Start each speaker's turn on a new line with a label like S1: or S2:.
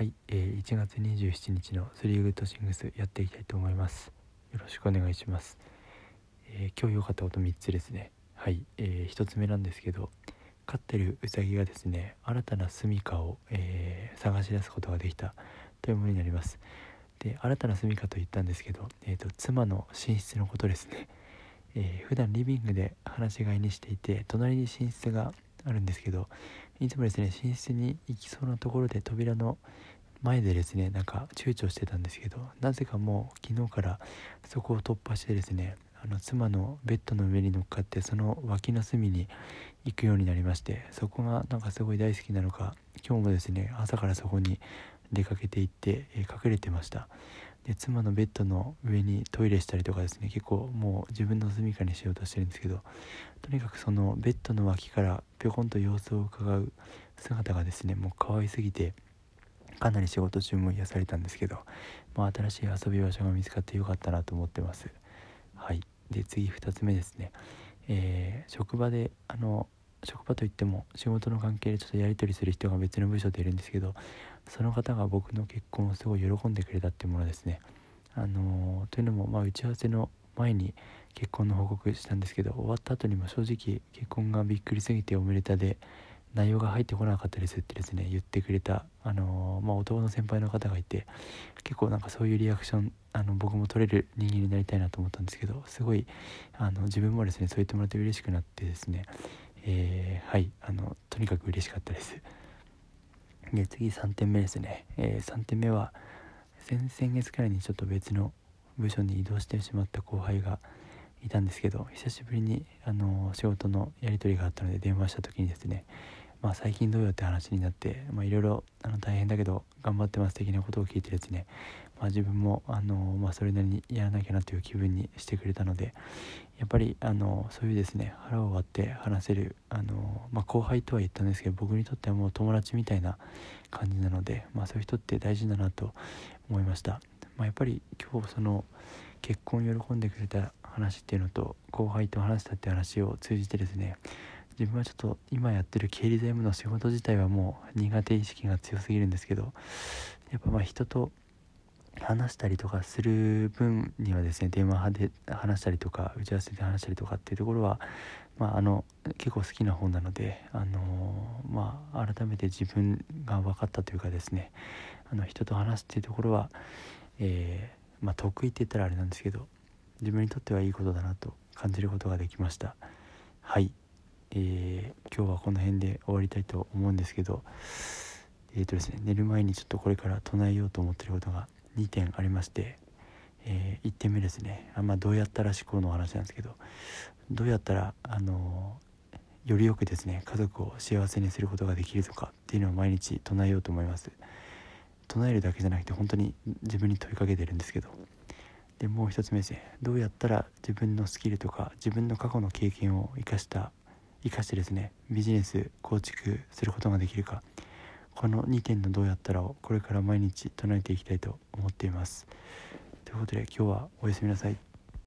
S1: はい、えー、1月27日のスリーグッドシングスやっていきたいと思います。よろしくお願いします、えー、今日良かったこと3つですね。はい、えー、1つ目なんですけど飼ってるウサギがですね新たな住処を、えー、探し出すことができたというものになります。で新たな住処と言ったんですけど、えーと、妻の寝室のことですね、えー、普段リビングで放し飼いにしていて隣に寝室があるんですけどいつもですね寝室に行きそうなところで扉の前でですねなんか躊躇してたんですけどなぜかもう昨日からそこを突破してですねあの妻のベッドの上に乗っかってその脇の隅に行くようになりましてそこがなんかすごい大好きなのか今日もですね朝からそこに出かけて行って、え、隠れてました。で妻のベッドの上にトイレしたりとかですね結構もう自分の住処にしようとしてるんですけどとにかくそのベッドの脇からぴょこんと様子を伺う姿がですねもう可愛すぎてかなり仕事中も癒されたんですけど、まあ、新しい遊び場所が見つかってよかったなと思ってます。はい。で次2つ目ですね、えー、職場であの職場といっても仕事の関係でちょっとやり取りする人が別の部署でいるんですけどその方が僕の結婚をすごい喜んでくれたっていうものですね。あのー、というのも、まあ、打ち合わせの前に結婚の報告したんですけど終わった後にも正直結婚がびっくりすぎておめでたで内容が入ってこなかったですってですね言ってくれた、あのー、まあ、男の先輩の方がいて結構なんかそういうリアクションあの僕も取れる人間になりたいなと思ったんですけどすごいあの自分もですねそう言ってもらって嬉しくなってですね、えー、はいあのとにかく嬉しかったです。で次3点目ですね、えー、3点目は先々月くらいにちょっと別の部署に移動してしまった後輩がいたんですけど久しぶりにあの仕事のやり取りがあったので電話した時にですねまあ、最近どうよって話になっていろいろ大変だけど頑張ってます的なことを聞いてですね、まあ、自分もあの、まあ、それなりにやらなきゃなという気分にしてくれたのでやっぱりあのそういうですね腹を割って話せるあの、まあ、後輩とは言ったんですけど僕にとってはもう友達みたいな感じなので、まあ、そういう人って大事だなと思いました、まあ、やっぱり今日その結婚を喜んでくれた話っていうのと後輩と話したって話を通じてですね自分はちょっと今やってる経理財務の仕事自体はもう苦手意識が強すぎるんですけどやっぱまあ人と話したりとかする分にはですね電話で話したりとか打ち合わせで話したりとかっていうところは、まあ、あの結構好きな本なので、あのまあ、改めて自分が分かったというかですねあの人と話すっていうところは、えー、まあ、得意って言ったらあれなんですけど自分にとってはいいことだなと感じることができました。はい。えー、今日はこの辺で終わりたいと思うんですけどえーとですね、寝る前にちょっとこれから唱えようと思ってることが2点ありまして、えー、1点目ですね。あ、まあ、どうやったら思考の話なんですけどどうやったら、あの、よりよくですね家族を幸せにすることができるとかっていうのを毎日唱えようと思います。唱えるだけじゃなくて本当に自分に問いかけてるんですけどでもう一つ目ですね。どうやったら自分のスキルとか自分の過去の経験を生かした生かしてですねビジネス構築することができるかこの2点のどうやったらをこれから毎日唱えていきたいと思っています。ということで今日はおやすみなさい。